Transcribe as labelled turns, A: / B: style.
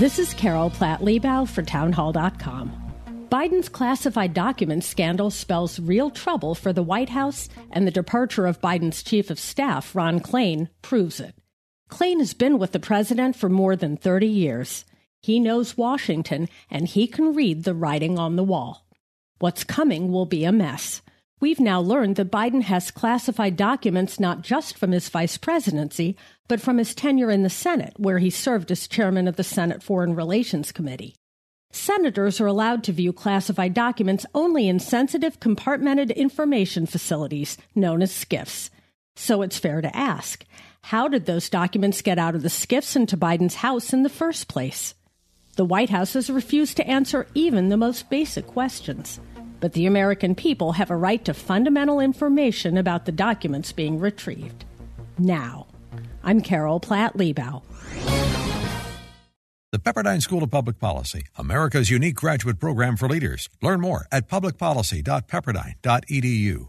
A: This is Carol Platt Liebau for Townhall.com. Biden's classified documents scandal spells real trouble for the White House, and the departure of Biden's chief of staff, Ron Klain, proves it. Klain has been with the president for more than 30 years. He knows Washington, and he can read the writing on the wall. What's coming will be a mess. We've now learned that Biden has classified documents not just from his vice presidency, but from his tenure in the Senate, where he served as chairman of the Senate Foreign Relations Committee. Senators are allowed to view classified documents only in sensitive compartmented information facilities known as SCIFs. So it's fair to ask how did those documents get out of the SCIFs into Biden's house in the first place? The White House has refused to answer even the most basic questions but the American people have a right to fundamental information about the documents being retrieved. Now, I'm Carol Platt Liebau.
B: The Pepperdine School of Public Policy, America's unique graduate program for leaders. Learn more at publicpolicy.pepperdine.edu.